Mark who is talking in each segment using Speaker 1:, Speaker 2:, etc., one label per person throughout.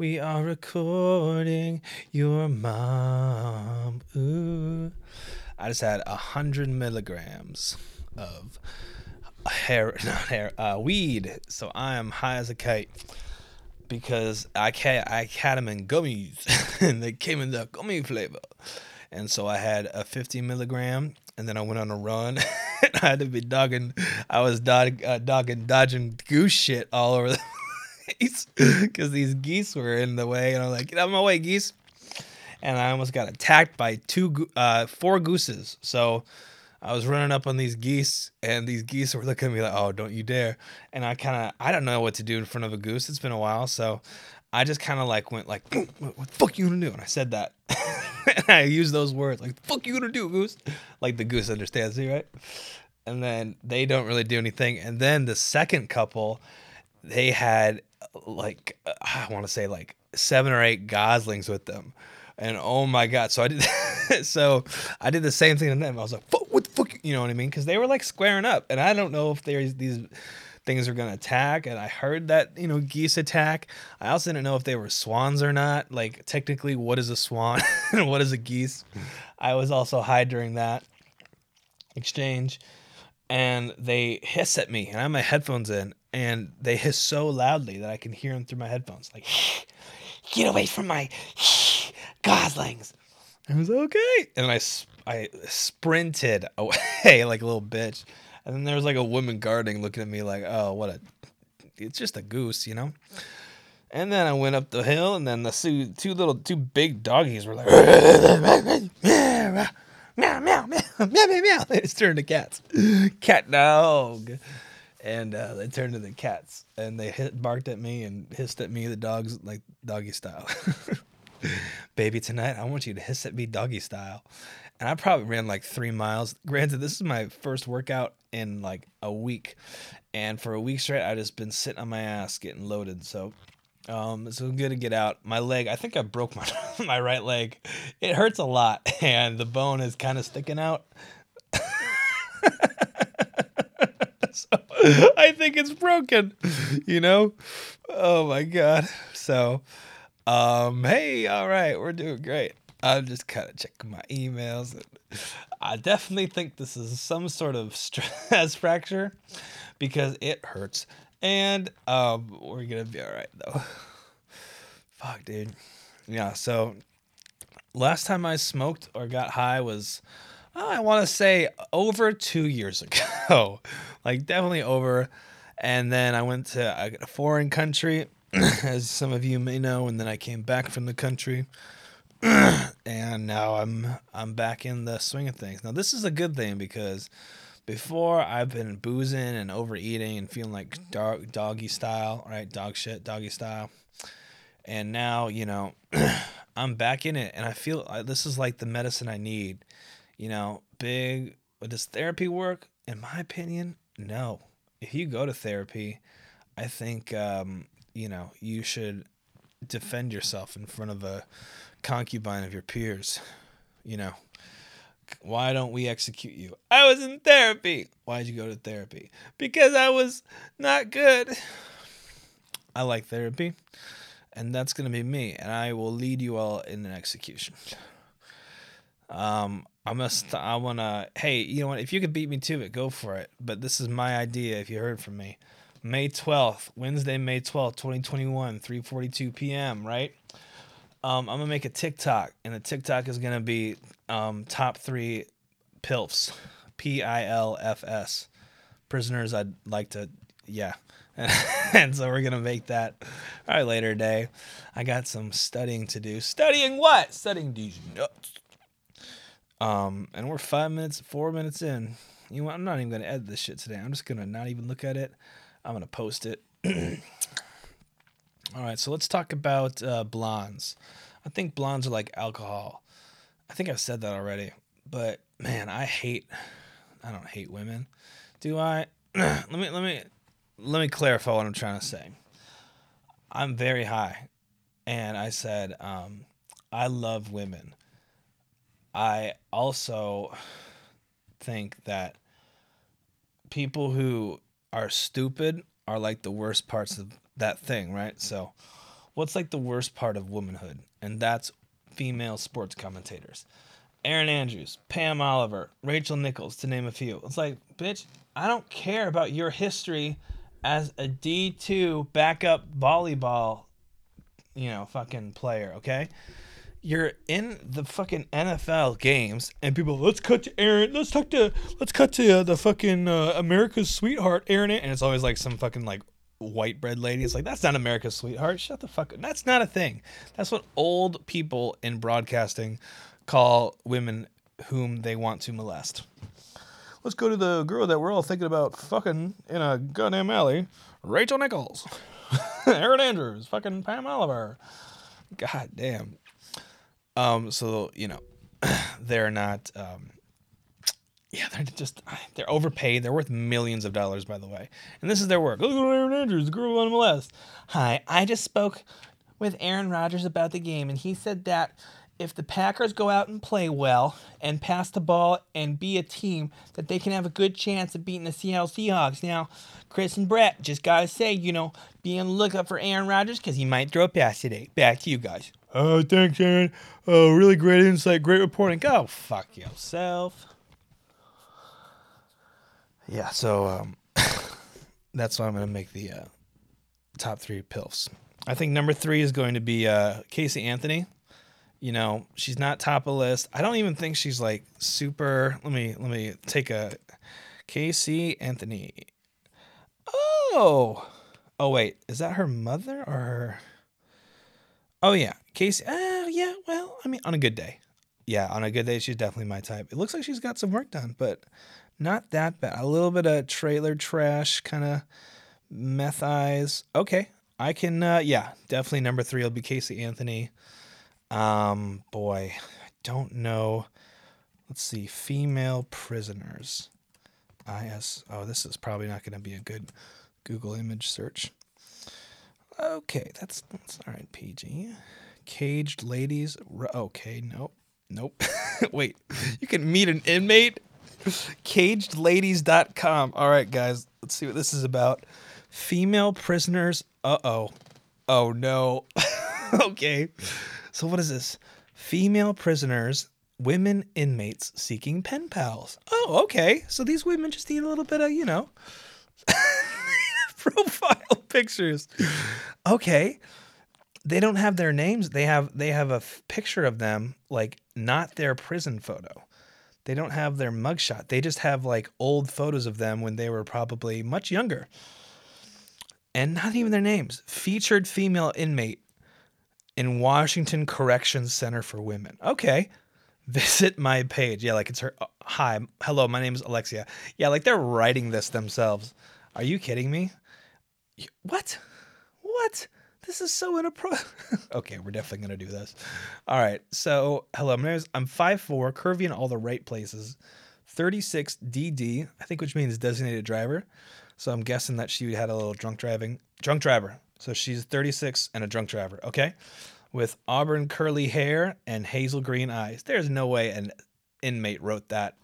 Speaker 1: We are recording your mom. Ooh. I just had a hundred milligrams of hair, not hair, uh, weed. So I am high as a kite because I ca- I had them in gummies and they came in the gummy flavor. And so I had a 50 milligram and then I went on a run. I had to be dogging, I was dog, uh, dogging, dodging goose shit all over the because these geese were in the way. And I'm like, get out of my way, geese. And I almost got attacked by two, uh, four gooses. So I was running up on these geese, and these geese were looking at me like, "Oh, don't you dare!" And I kind of, I don't know what to do in front of a goose. It's been a while, so I just kind of like went like, "What the fuck you gonna do?" And I said that, and I used those words like, "Fuck you gonna do, goose?" Like the goose understands me, right? And then they don't really do anything. And then the second couple, they had like uh, I want to say like seven or eight goslings with them. And oh my god! So I did, so I did the same thing to them. I was like, "Fuck, what the fuck?" You know what I mean? Because they were like squaring up, and I don't know if there's these things are gonna attack. And I heard that you know geese attack. I also didn't know if they were swans or not. Like technically, what is a swan and what is a geese? I was also high during that exchange, and they hiss at me, and I have my headphones in, and they hiss so loudly that I can hear them through my headphones, like. Get away from my goslings. I was okay. And I I sprinted away like a little bitch. And then there was like a woman guarding looking at me like, oh, what a, it's just a goose, you know? And then I went up the hill and then the two, two little, two big doggies were like, meow, meow, meow, meow, meow, meow. They just turned to cats. Cat dog. And uh, they turned to the cats and they hit, barked at me and hissed at me, the dogs, like doggy style. Baby, tonight I want you to hiss at me doggy style. And I probably ran like three miles. Granted, this is my first workout in like a week. And for a week straight, I just been sitting on my ass getting loaded. So um, so good to get out. My leg, I think I broke my my right leg. It hurts a lot, and the bone is kind of sticking out. so I think it's broken. You know? Oh my god. So um hey, all right, we're doing great. I'm just kind of checking my emails. I definitely think this is some sort of stress fracture because it hurts. And um we're gonna be all right though. Fuck, dude. Yeah, so last time I smoked or got high was I want to say over two years ago, like definitely over. And then I went to a foreign country, as some of you may know, and then I came back from the country, and now I'm I'm back in the swing of things. Now this is a good thing because before I've been boozing and overeating and feeling like dog doggy style, right? Dog shit, doggy style. And now you know i'm back in it and i feel uh, this is like the medicine i need. You know big does therapy work? In my opinion no. If you go to therapy i think um, you know you should defend yourself in front of a concubine of your peers you know why don't we execute you? I was in therapy. Why'd you go to therapy? Because i was not good. I like therapy and that's going to be me and i will lead you all in an execution. Um I must. i want to hey you know what? If you could beat me to it go for it. But this is my idea if you heard from me. May 12th wednesday may 12th 2021 3.42 p.m right um i'm gonna make a tiktok and the tiktok is gonna be um top three pilfs p-i-l-f-s prisoners i'd like to yeah. And so we're gonna make that. All right later day i got some studying to do. Studying what? Studying these nuts. Um and we're five minutes four minutes in. You know i'm not even gonna edit this shit today. I'm just gonna not even look at it. I'm gonna post it all right so let's talk about uh, blondes i think blondes are like alcohol i think i've said that already but man i hate i don't hate women do i let me let me let me clarify what I'm trying to say. I'm very high, and I said um, I love women. I also think that people who are stupid are like the worst parts of that thing, right? So what's like the worst part of womanhood? And that's female sports commentators. Erin Andrews, Pam Oliver, Rachel Nichols, to name a few. It's like, bitch, I don't care about your history as a D2 backup volleyball, you know, fucking player, okay? You're in the fucking NFL games, and people, let's cut to Erin. Let's talk to, let's cut to uh, the fucking uh, America's sweetheart, Erin. And it's always like some fucking like white bread lady. It's like that's not America's sweetheart. Shut the fuck up. That's not a thing. That's what old people in broadcasting call women whom they want to molest. Let's go to the girl that we're all thinking about fucking in a goddamn alley. Rachel Nichols, Erin Andrews, fucking Pam Oliver. God damn. Um. So you know, they're not. Um, yeah, they're just ah, they're overpaid. They're worth millions of dollars, by the way. And this is their work. Look at Erin Andrews, the girl on molest. Hi, I just spoke with Aaron Rodgers about the game, and he said that if the Packers go out and play well and pass the ball and be a team, that they can have a good chance of beating the Seattle Seahawks. Now, Chris and Brett just gotta say, you know, be on the lookout for Aaron Rodgers because he might throw a pass today. Back to you guys. Oh, thanks, Erin. Oh, really great insight, great reporting. Go fuck yourself. Yeah, so um, that's why I'm gonna make the uh, top three pills. I think number three is going to be uh, Casey Anthony. You know, she's not top of list. I don't even think she's like super. Let me let me take a Casey Anthony. Oh, oh wait, is that her mother or her? Oh yeah, Casey. Uh, yeah. Well, I mean, on a good day, yeah, on a good day, she's definitely my type. It looks like she's got some work done, but not that bad. A little bit of trailer trash, kind of meth eyes. Okay, I can. Uh, yeah, definitely number three will be Casey Anthony. Um, boy, I don't know. Let's see, female prisoners. IS. Oh, this is probably not going to be a good Google image search. Okay, that's that's all right. PG. Caged ladies. Okay, nope, nope. Wait, you can meet an inmate Cagedladies.com. All right, guys, let's see what this is about. Female prisoners. Uh oh. Oh no. okay. So, what is this? Female prisoners, women inmates seeking pen pals. Oh, okay. So, these women just need a little bit of, you know, profile pictures. Okay. They don't have their names. They have they have a f- picture of them like not their prison photo. They don't have their mugshot. They just have like old photos of them when they were probably much younger. And not even their names. Featured female inmate in Washington Corrections Center for Women. Okay. Visit my page. Yeah, like it's her. Uh, hi, hello, my name is Alexia. Yeah, like they're writing this themselves. Are you kidding me? What? What? This is so inappropriate. okay, we're definitely gonna do this. All right. So, hello, my name is I'm 5'4", curvy in all the right places. 36 DD, I think, which means designated driver. So I'm guessing that she had a little drunk driving, drunk driver. So she's 36 and a drunk driver. Okay, with auburn curly hair and hazel green eyes. There's no way an inmate wrote that.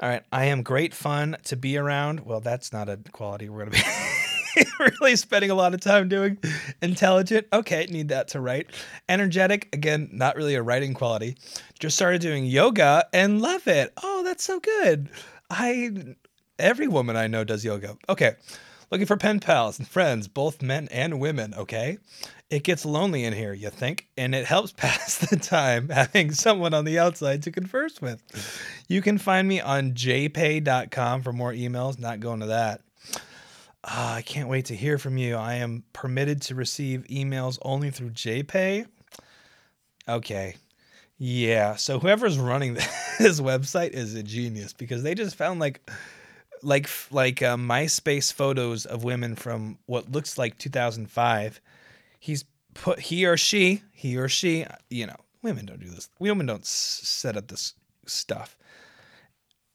Speaker 1: All right, I am great fun to be around. Well, that's not a quality we're gonna be. really spending a lot of time doing. Intelligent, okay, need that to write. Energetic, again, not really a writing quality. Just started doing yoga and love it. Oh, that's so good. I every woman I know does yoga. Okay. Looking for pen pals and friends, both men and women, okay? It gets lonely in here, you think, and it helps pass the time having someone on the outside to converse with. You can find me on jpay.com for more emails, not going to that. Uh, I can't wait to hear from you. I am permitted to receive emails only through JPay. Okay. Yeah. So whoever's running this website is a genius because they just found like like like uh, MySpace photos of women from what looks like 2005. He's put he or she, he or she, you know, women don't do this. Women don't s- set up this stuff.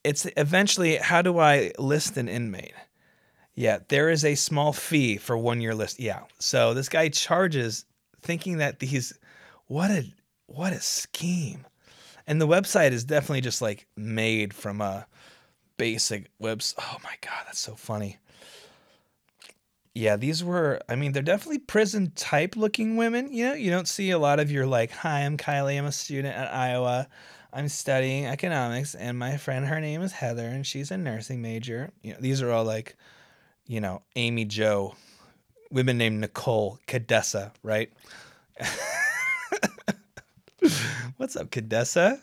Speaker 1: It's eventually how do I list an inmate? Yeah, there is a small fee for one year list. Yeah. So this guy charges thinking that these what a what a scheme. And the website is definitely just like made from a basic webs. Oh my god, that's so funny. yeah, these were, I mean, they're definitely prison type looking women. You know, you don't see a lot of your like, hi, I'm Kylie. I'm a student at Iowa. I'm studying economics, and my friend, her name is Heather, and she's a nursing major. You know, these are all like, you know, Amy Joe, women named Nicole, Cadessa, right? What's up, Cadessa?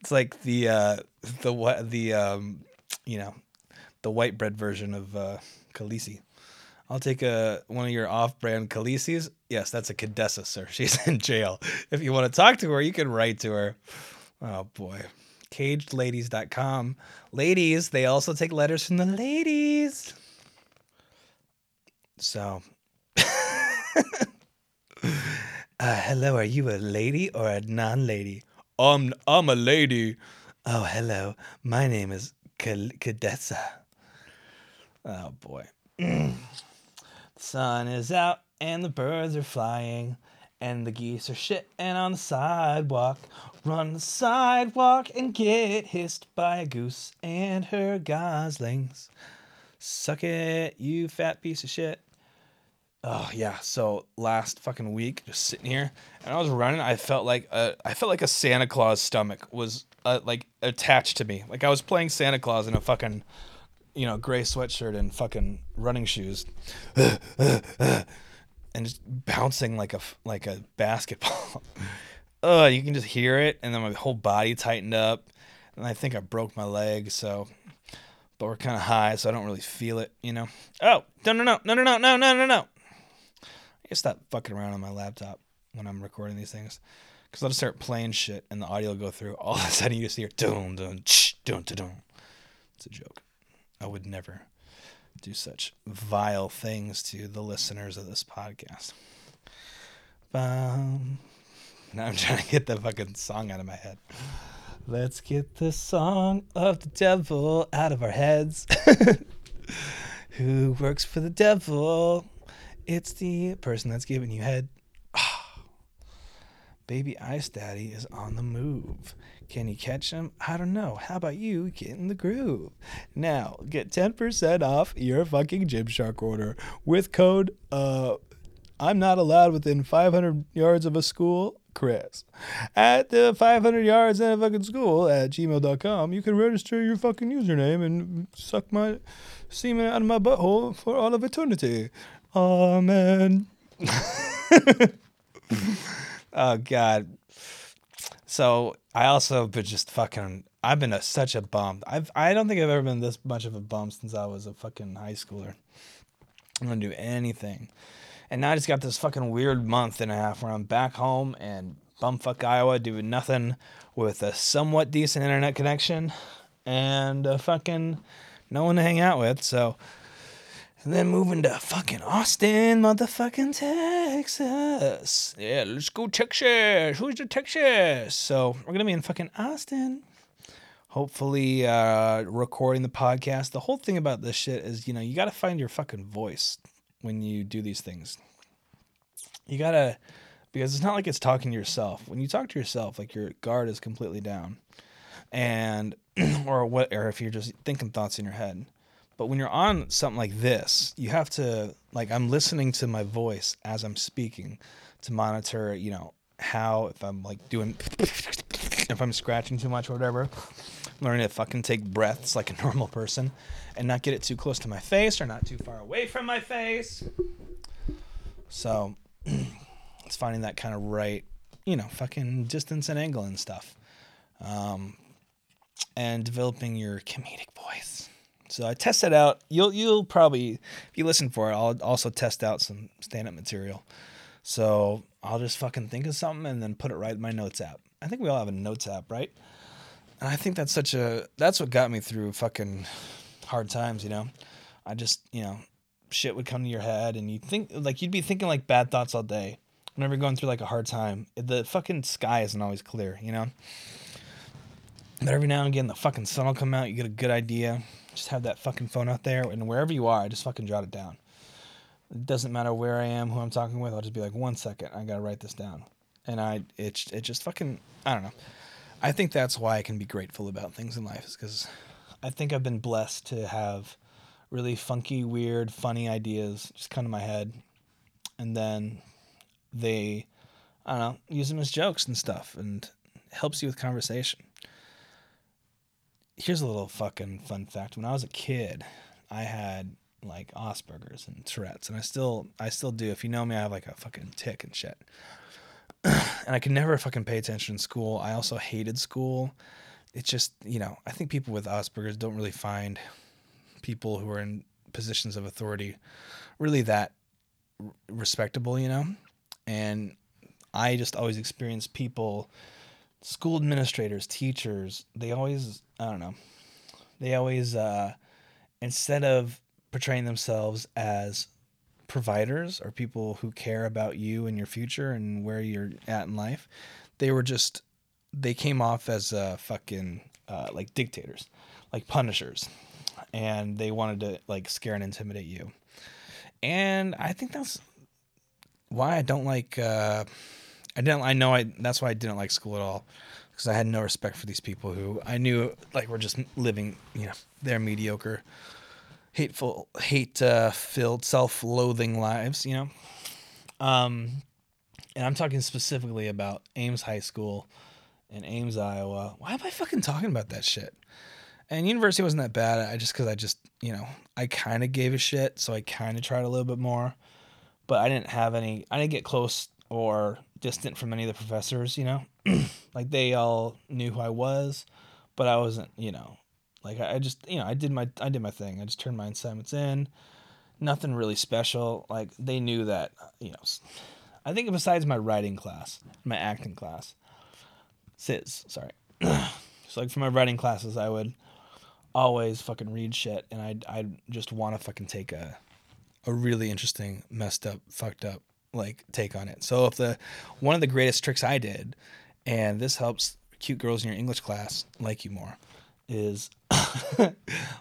Speaker 1: It's like the uh the what the um you know the white bread version of uh Khaleesi. I'll take a one of your off-brand Khaleesi's. Yes, that's a Cadessa, sir. She's in jail. If you want to talk to her, you can write to her. Oh boy. Cagedladies.com. Ladies, they also take letters from the ladies. So uh, hello, are you a lady or a non-lady? I'm I'm a lady. Oh, hello. My name is Cadessa. Oh boy. the sun is out and the birds are flying and the geese are shitting on the sidewalk. Run the sidewalk and get hissed by a goose and her goslings. Suck it, you fat piece of shit. Oh yeah. So last fucking week, just sitting here, and I was running. I felt like a, I felt like a Santa Claus stomach was uh, like attached to me. Like I was playing Santa Claus in a fucking, you know, gray sweatshirt and fucking running shoes, and just bouncing like a like a basketball. oh, you can just hear it, and then my whole body tightened up, and I think I broke my leg. So but we're kind of high, so I don't really feel it, you know. Oh, no, no, no, no, no, no, no, no, no. I gotta stop fucking around on my laptop when I'm recording these things. Because I'll just start playing shit and the audio will go through. All of a sudden you just hear dun dun ch dun dun dun. It's a joke. I would never do such vile things to the listeners of this podcast. Um, now I'm trying to get the fucking song out of my head. Let's get the song of the devil out of our heads. Who works for the devil? It's the person that's giving you head. Baby Ice Daddy is on the move. Can you catch him? I don't know. How about you get in the groove? Now, get 10% off your fucking Gymshark order with code uh I'm not allowed within 500 yards of a school, Chris. At the 500 yards in a fucking school at gmail.com, you can register your fucking username and suck my semen out of my butthole for all of eternity. Amen. oh God. So I also been just fucking. I've been a, such a bum. I've I don't think I've ever been this much of a bum since I was a fucking high schooler. I'm gonna do anything, and now I just got this fucking weird month and a half where I'm back home and bumfuck Iowa doing nothing with a somewhat decent internet connection and a fucking no one to hang out with. So and then moving to fucking Austin, motherfucking Texas. Yeah, let's go Texas. Who's the Texas? So we're gonna be in fucking Austin. Hopefully, uh, recording the podcast. The whole thing about this shit is, you know, you gotta find your fucking voice when you do these things. You gotta, because it's not like it's talking to yourself. When you talk to yourself, like your guard is completely down, and or what, or if you're just thinking thoughts in your head but when you're on something like this, you have to like I'm listening to my voice as I'm speaking to monitor, you know, how if I'm like doing if I'm scratching too much or whatever. Learning to fucking take breaths like a normal person and not get it too close to my face or not too far away from my face. So it's finding that kind of right, you know, fucking distance and angle and stuff. Um, and developing your comedic voice. So I test tested out. You'll you'll probably if you listen for it, I'll also test out some stand up material. So I'll just fucking think of something and then put it right in my notes app. I think we all have a notes app, right? And I think that's such a that's what got me through fucking hard times, you know. I just, you know, shit would come to your head and you think like you'd be thinking like bad thoughts all day. Whenever you're going through like a hard time, the fucking sky isn't always clear, you know. But every now and again, the fucking sun will come out. You get a good idea. Just have that fucking phone out there, and wherever you are, I just fucking jot it down. It doesn't matter where I am, who I'm talking with. I'll just be like, one second, I gotta write this down, and I it it just fucking I don't know. I think that's why I can be grateful about things in life is because I think I've been blessed to have really funky, weird, funny ideas just come to my head, and then they, I don't know, use them as jokes and stuff, and helps you with conversation. Here's a little fucking fun fact. When I was a kid, I had like Asperger's and Tourette's, and I still I still do. If you know me, I have like a fucking tick and shit. and I could never fucking pay attention in school. I also hated school. It's just, you know, I think people with Asperger's don't really find people who are in positions of authority really that respectable, you know? And I just always experience people, school administrators, teachers, they always, I don't know, they always, uh, instead of portraying themselves as providers or people who care about you and your future and where you're at in life, they were just, they came off as uh, fucking uh, like dictators, like punishers. And they wanted to like scare and intimidate you. And I think that's why I don't like, uh, I didn't, I know I, that's why I didn't like school at all because I had no respect for these people who I knew like were just living, you know, their mediocre, hateful, hate uh, filled, self loathing lives, you know. Um, and I'm talking specifically about Ames High School in Ames, Iowa. Why am I fucking talking about that shit? And university wasn't that bad. I just because I just you know I kind of gave a shit, so I kind of tried a little bit more, but I didn't have any. I didn't get close or distant from any of the professors. You know, like they all knew who I was, but I wasn't. You know, like I, just you know I did my I did my thing. I just turned my assignments in. Nothing really special. Like they knew that you know. I think besides my writing class, my acting class, SIS, sorry. so like for my writing classes, I would always fucking read shit, and I'd I'd just want to fucking take a a really interesting, messed up, fucked up like take on it. So if the one of the greatest tricks I did, and this helps cute girls in your English class like you more, is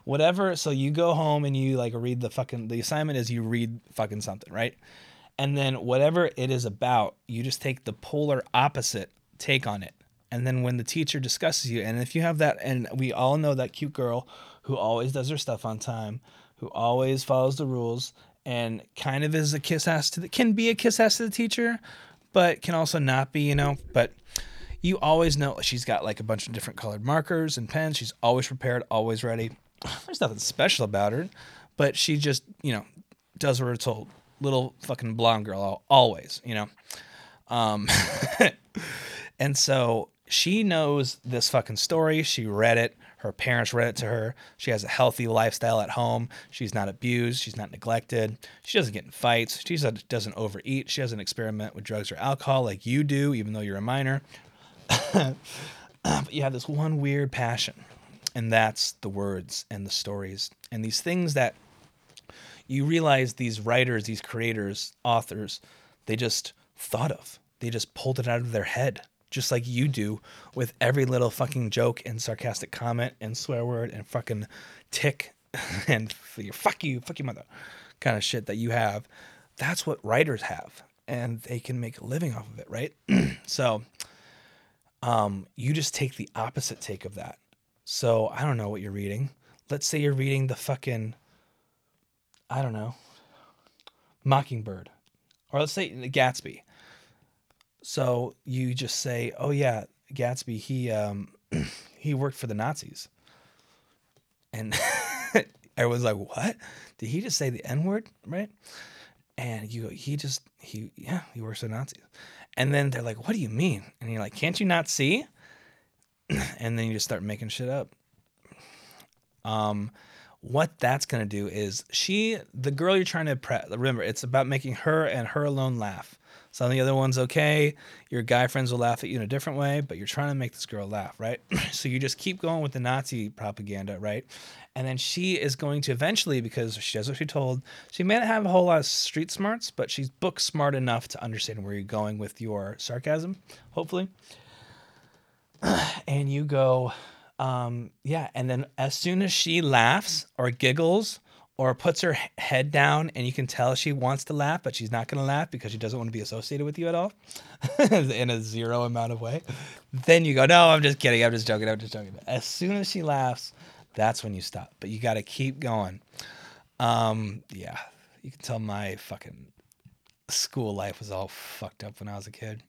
Speaker 1: whatever. So you go home and you like read the fucking the assignment is you read fucking something, right? And then whatever it is about, you just take the polar opposite take on it. And then when the teacher discusses you, and if you have that, and we all know that cute girl who always does her stuff on time, who always follows the rules, and kind of is a kiss ass to the can be a kiss ass to the teacher, but can also not be, you know. But you always know she's got like a bunch of different colored markers and pens. She's always prepared, always ready. There's nothing special about her, but she just, you know, does what we're told. Little fucking blonde girl, always, you know. Um, and so she knows this fucking story. She read it. Her parents read it to her. She has a healthy lifestyle at home. She's not abused. She's not neglected. She doesn't get in fights. She doesn't overeat. She doesn't experiment with drugs or alcohol like you do, even though you're a minor. but you have this one weird passion, and that's the words and the stories and these things that you realize these writers, these creators, authors, they just thought of. They just pulled it out of their head just like you do with every little fucking joke and sarcastic comment and swear word and fucking tick and your fuck you, fuck you mother kind of shit that you have. That's what writers have, and they can make a living off of it, right? so, um, you just take the opposite take of that. So I don't know what you're reading. Let's say you're reading the fucking, I don't know, Mockingbird, or let's say Gatsby so you just say, "Oh yeah, Gatsby, he um he worked for the Nazis." And everyone's like, "What? Did he just say the N-word?" Right? And you go, "He just he yeah, he works for the Nazis." And then they're like, "What do you mean?" And you're like, "Can't you not see?" and then you just start making shit up. Um what that's to do is she the girl you're trying to impress remember it's about making her and her alone laugh some of the other ones okay. Your guy friends will laugh at you in a different way, but you're trying to make this girl laugh, right? so you just keep going with the Nazi propaganda, right? And then she is going to eventually, because she does what she told, she may not have a whole lot of street smarts, but she's book smart enough to understand where you're going with your sarcasm, hopefully. and you go, um, yeah. And then as soon as she laughs or giggles, or puts her head down and you can tell she wants to laugh, but she's not going to laugh because she doesn't want to be associated with you at all in a zero amount of way, then you go, No, I'm just kidding. I'm just joking. I'm just joking. As soon as she laughs, that's when you stop. But you got to keep going. Um, yeah, you can tell my fucking school life was all fucked up when I was a kid.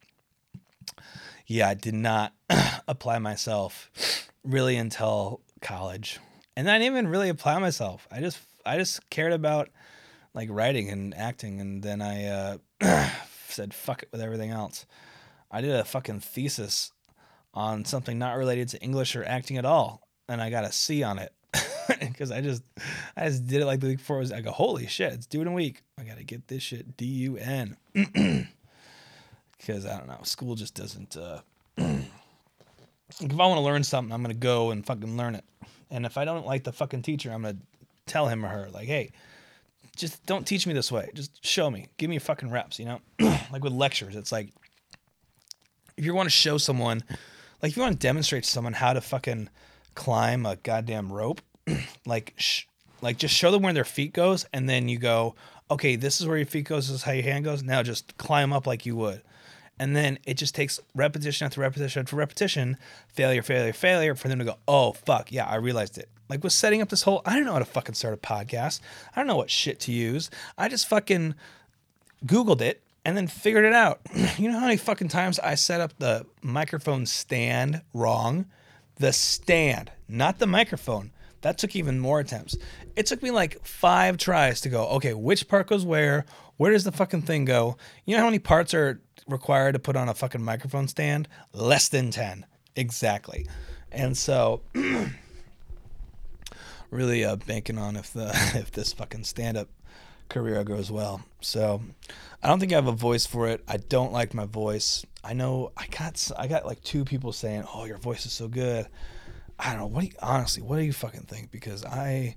Speaker 1: Yeah, I did not apply myself really until college. And I didn't even really apply myself. I just I just cared about like writing and acting and then I uh said fuck it with everything else. I did a fucking thesis on something not related to English or acting at all and I got a C on it. Because I just, I just did it like the week before. I, was, like, holy shit, it's due in a week. I gotta get this shit D U N. Because I don't know, school just doesn't. Uh, if I want to learn something, I'm gonna go and fucking learn it. And if I don't like the fucking teacher, I'm gonna tell him or her like, hey, just don't teach me this way. Just show me. Give me fucking reps. You know, like with lectures, it's like if you want to show someone, like if you want to demonstrate to someone how to fucking climb a goddamn rope, like sh- like just show them where their feet goes, and then you go, okay, this is where your feet goes, this is how your hand goes. Now just climb up like you would. And then it just takes repetition after repetition after repetition, failure, failure, failure, for them to go, oh fuck, yeah, I realized it. Like with setting up this whole, I don't know how to fucking start a podcast. I don't know what shit to use. I just fucking Googled it and then figured it out. you know how many fucking times I set up the microphone stand wrong? The stand, not the microphone. That took even more attempts. It took me like five tries to go, okay, which part goes where? Where does the fucking thing go? You know how many parts are required to put on a fucking microphone stand? Less than 10. Exactly. And so really uh, banking on if the if this fucking stand up career goes well. So I don't think I have a voice for it. I don't like my voice. I know I got I got like two people saying, "Oh, your voice is so good." I don't know. What do you honestly? What do you fucking think? Because I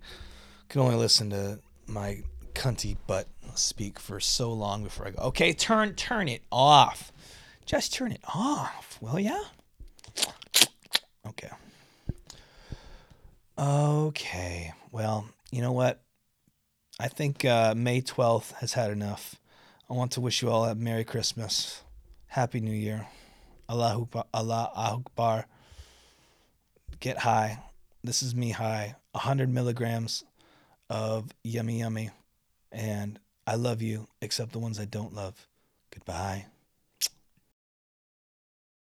Speaker 1: can only listen to my cunty butt speak for so long before I go. Okay, turn turn it off. Just turn it off, will ya? Okay. Okay. Well, you know what? I think uh, May 12th has had enough. I want to wish you all a Merry Christmas, Happy New Year, Allah Akbar, Allah Akbar. Get high. This is me high. 100 milligrams of yummy yummy. And I love you, except the ones I don't love. Goodbye.